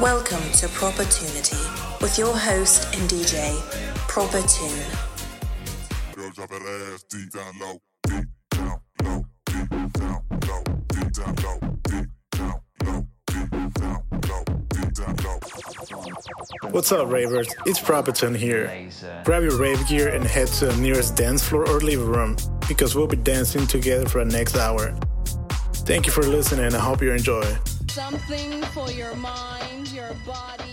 Welcome to Propertunity with your host and DJ, Proper Tune. What's up, ravers? It's Proper Tune here. Grab your rave gear and head to the nearest dance floor or living room because we'll be dancing together for the next hour. Thank you for listening I hope you enjoy. Something for your mind body.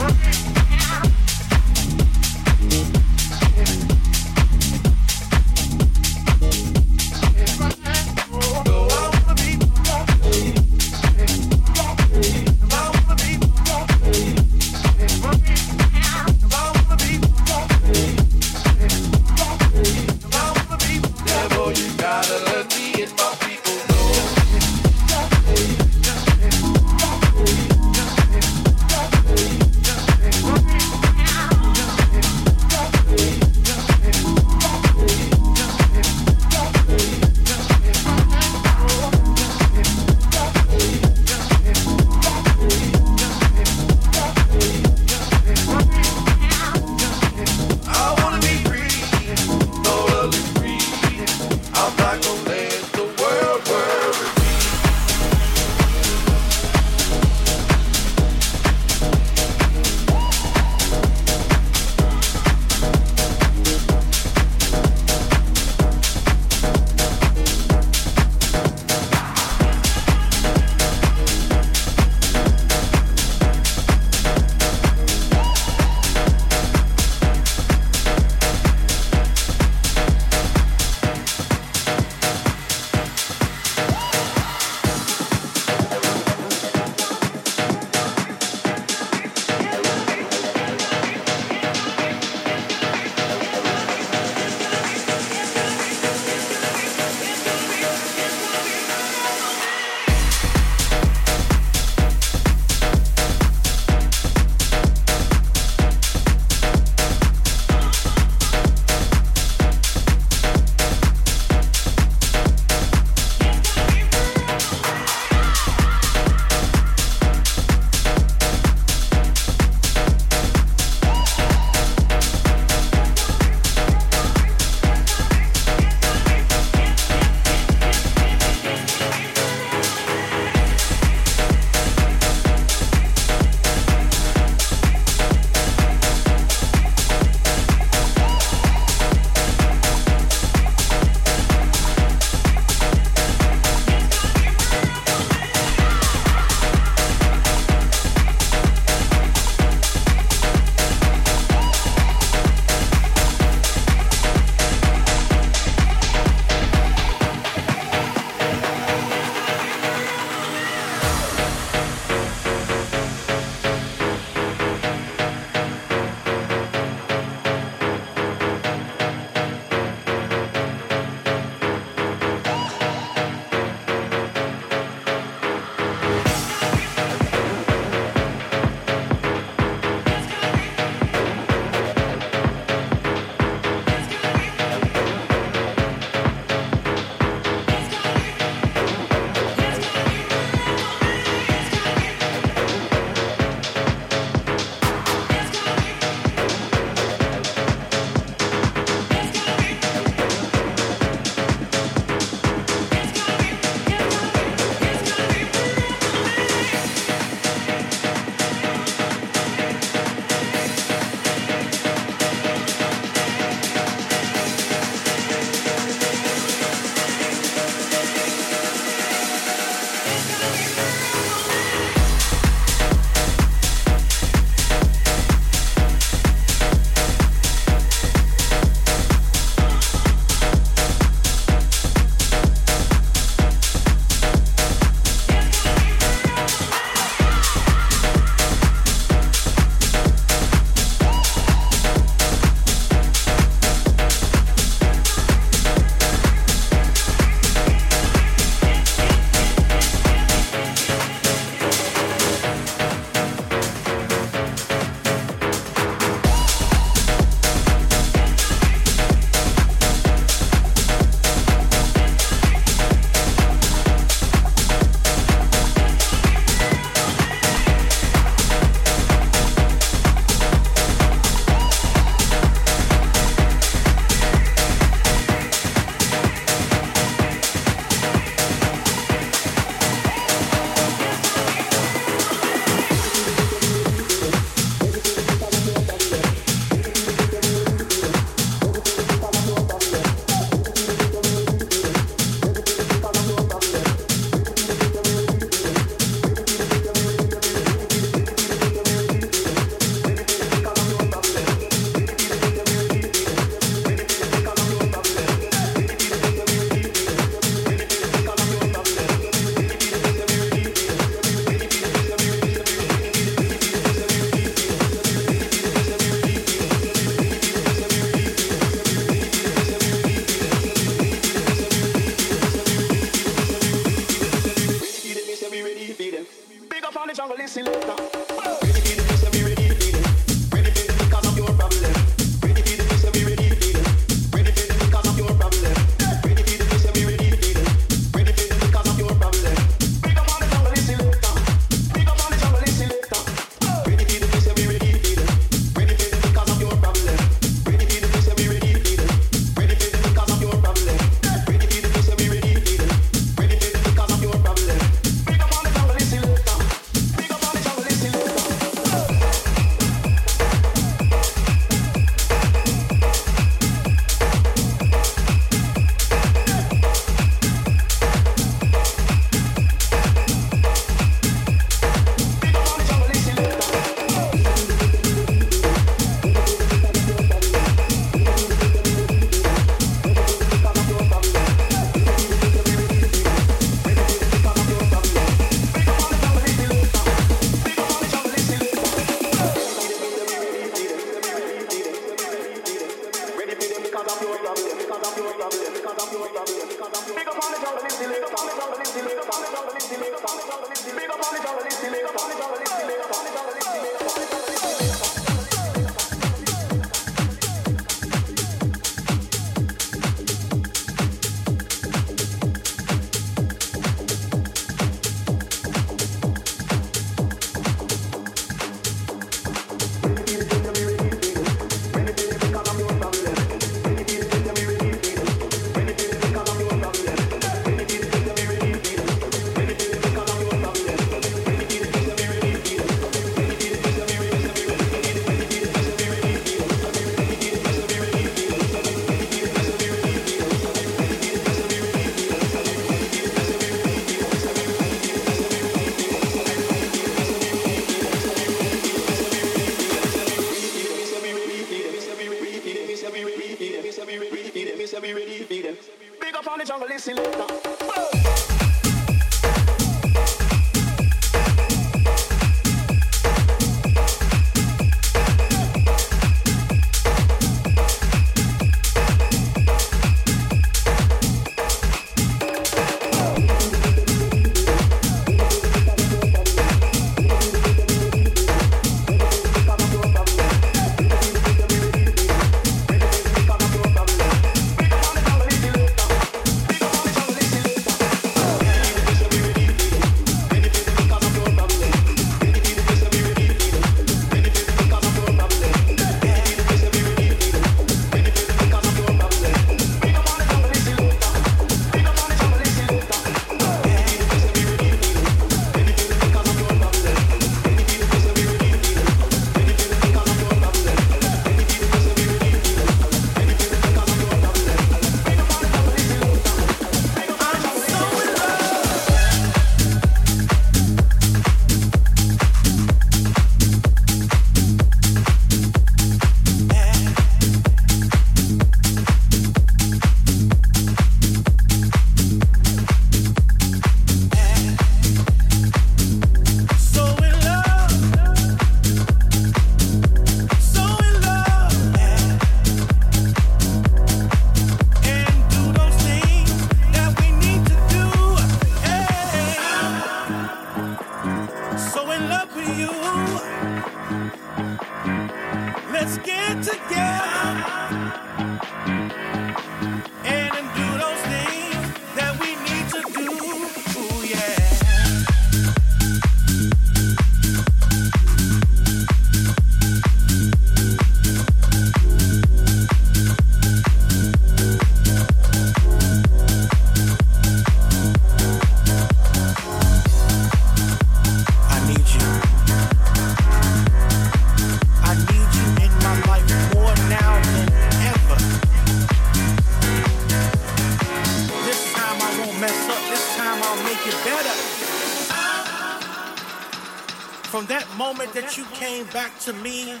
Back to me,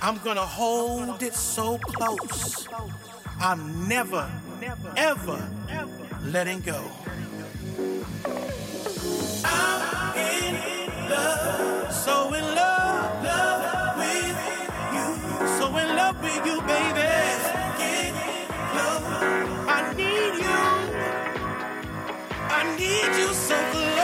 I'm gonna hold it so close. I'm never, ever letting go. I'm in love, so in love, love with you, so in love with you, baby. I need you. I need you so close.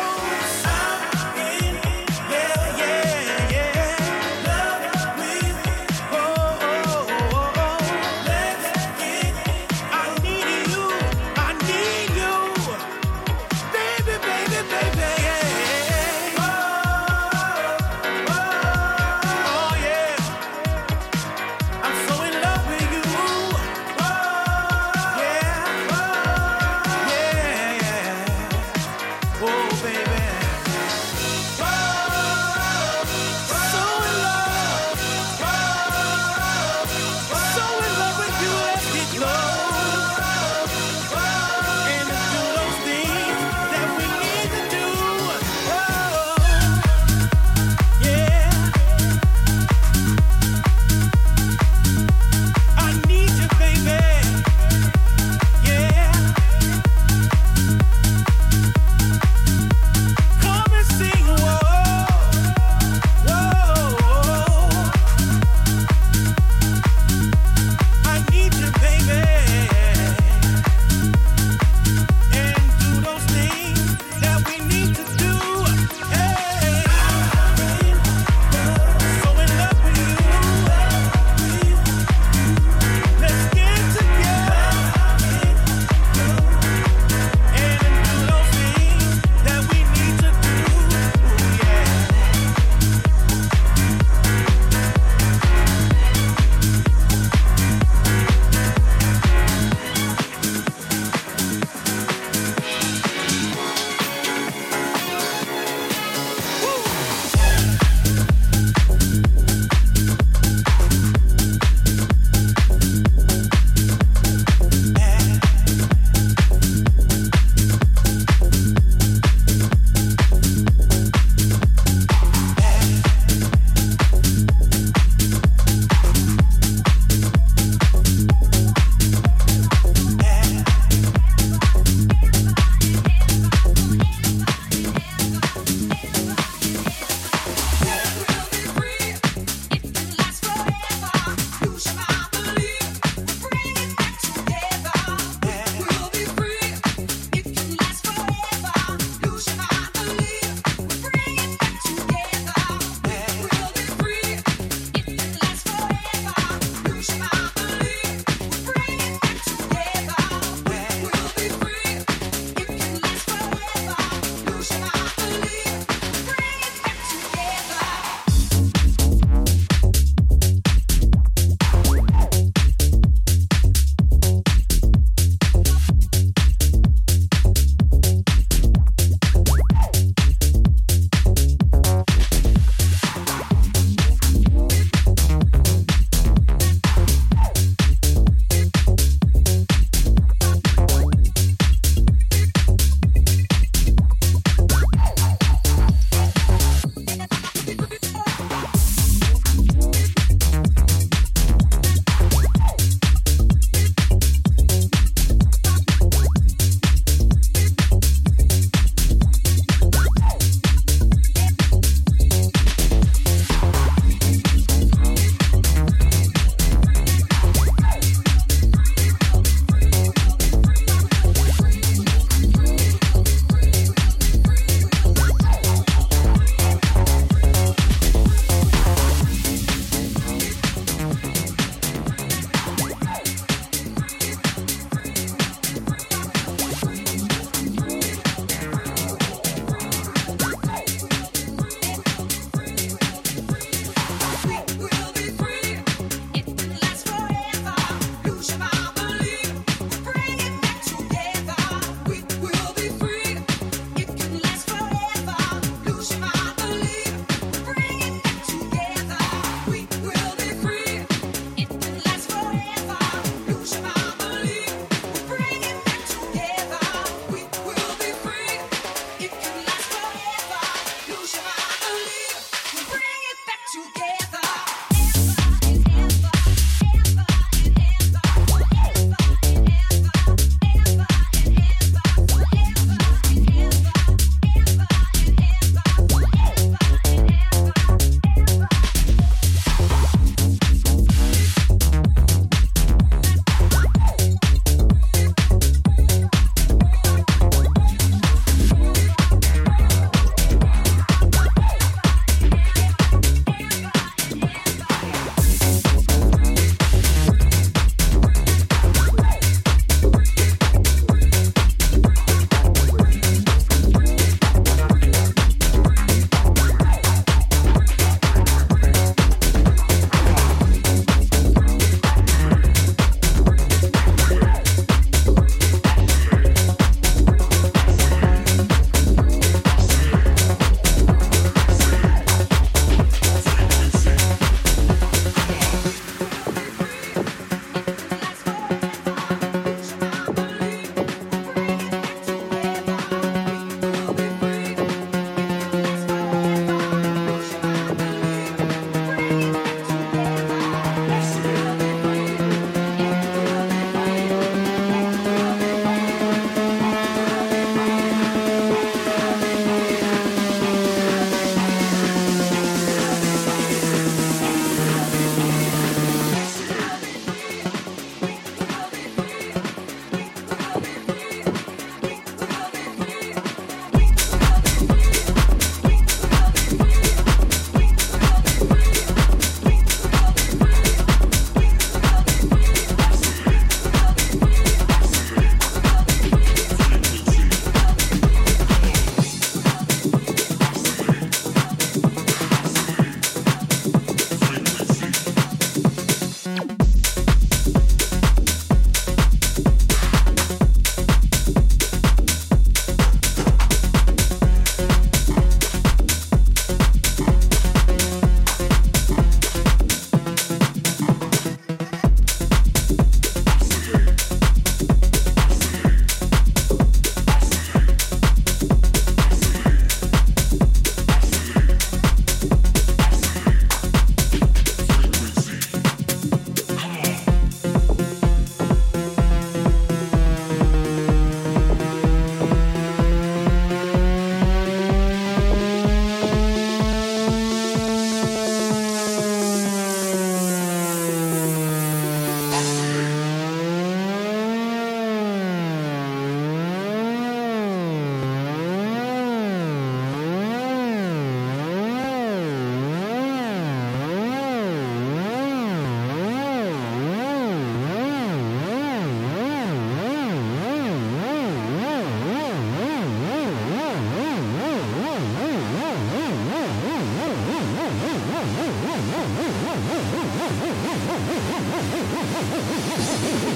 ハハハハ!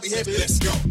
My behavior. Let's go.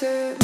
She